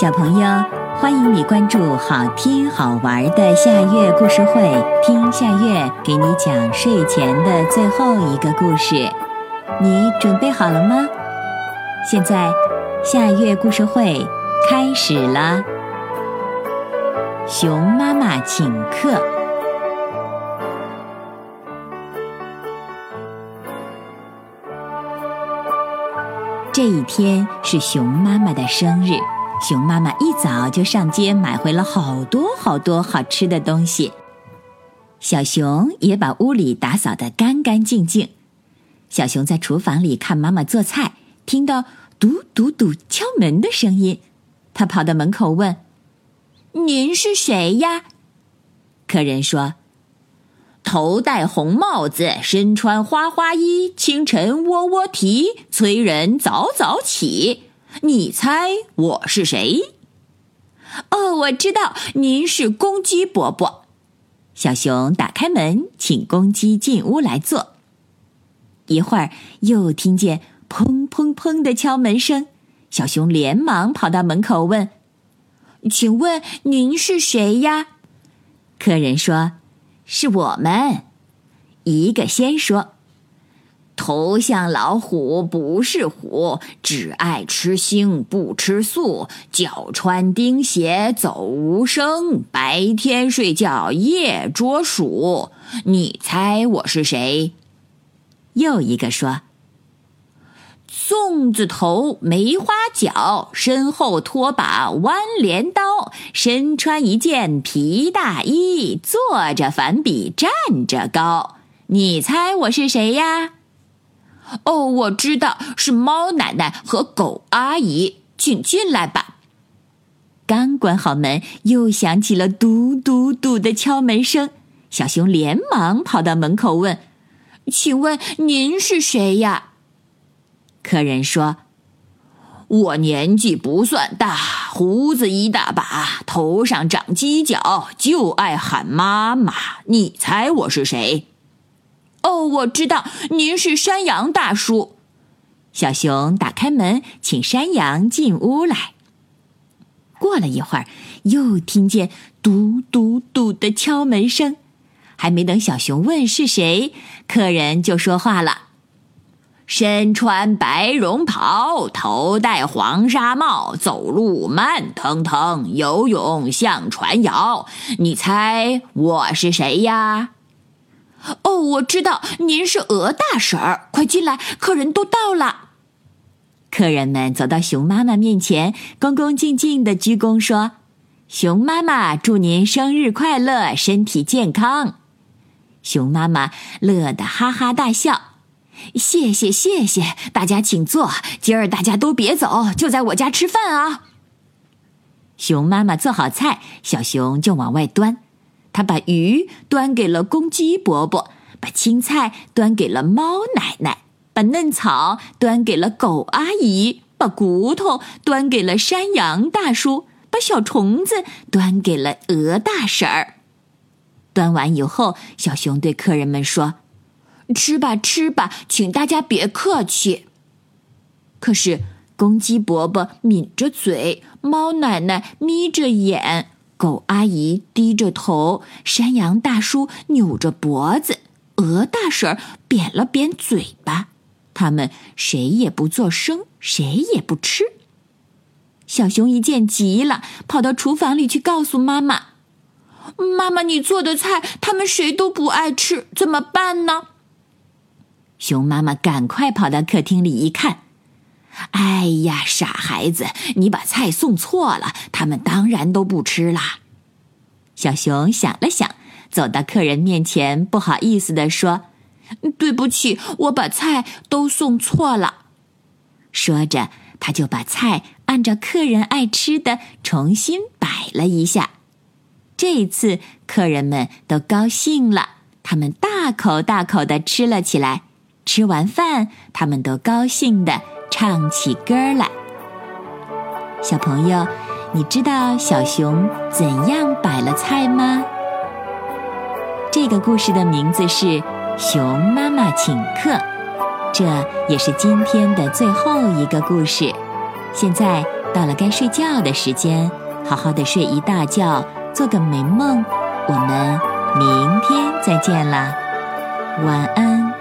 小朋友，欢迎你关注好听好玩的夏月故事会，听夏月给你讲睡前的最后一个故事。你准备好了吗？现在，夏月故事会开始了。熊妈妈请客。这一天是熊妈妈的生日。熊妈妈一早就上街买回了好多好多好吃的东西，小熊也把屋里打扫得干干净净。小熊在厨房里看妈妈做菜，听到嘟嘟嘟敲门的声音，他跑到门口问：“您是谁呀？”客人说：“头戴红帽子，身穿花花衣，清晨喔喔啼，催人早早起。”你猜我是谁？哦，我知道，您是公鸡伯伯。小熊打开门，请公鸡进屋来坐。一会儿，又听见砰砰砰的敲门声。小熊连忙跑到门口问：“请问您是谁呀？”客人说：“是我们。”一个先说。头像老虎不是虎，只爱吃腥不吃素，脚穿钉鞋走无声，白天睡觉夜捉鼠。你猜我是谁？又一个说：粽子头梅花脚，身后拖把弯镰刀，身穿一件皮大衣，坐着反比站着高。你猜我是谁呀？哦，我知道是猫奶奶和狗阿姨，请进来吧。刚关好门，又响起了嘟嘟嘟的敲门声。小熊连忙跑到门口问：“请问您是谁呀？”客人说：“我年纪不算大，胡子一大把，头上长犄角，就爱喊妈妈。你猜我是谁？”哦，我知道您是山羊大叔。小熊打开门，请山羊进屋来。过了一会儿，又听见嘟嘟嘟的敲门声。还没等小熊问是谁，客人就说话了：“身穿白绒袍，头戴黄纱帽，走路慢腾腾，游泳像船摇。你猜我是谁呀？”哦，我知道您是鹅大婶儿，快进来，客人都到了。客人们走到熊妈妈面前，恭恭敬敬的鞠躬说：“熊妈妈祝您生日快乐，身体健康。”熊妈妈乐得哈哈大笑：“谢谢谢谢，大家请坐，今儿大家都别走，就在我家吃饭啊。”熊妈妈做好菜，小熊就往外端。他把鱼端给了公鸡伯伯，把青菜端给了猫奶奶，把嫩草端给了狗阿姨，把骨头端给了山羊大叔，把小虫子端给了鹅大婶儿。端完以后，小熊对客人们说：“吃吧，吃吧，请大家别客气。”可是公鸡伯伯抿着嘴，猫奶奶眯着眼。狗阿姨低着头，山羊大叔扭着脖子，鹅大婶扁了扁嘴巴，他们谁也不做声，谁也不吃。小熊一见急了，跑到厨房里去告诉妈妈：“妈妈，你做的菜他们谁都不爱吃，怎么办呢？”熊妈妈赶快跑到客厅里一看。哎呀，傻孩子，你把菜送错了，他们当然都不吃啦。小熊想了想，走到客人面前，不好意思地说：“对不起，我把菜都送错了。”说着，他就把菜按照客人爱吃的重新摆了一下。这一次客人们都高兴了，他们大口大口地吃了起来。吃完饭，他们都高兴地。唱起歌来，小朋友，你知道小熊怎样摆了菜吗？这个故事的名字是《熊妈妈请客》，这也是今天的最后一个故事。现在，到了该睡觉的时间，好好的睡一大觉，做个美梦。我们明天再见啦，晚安。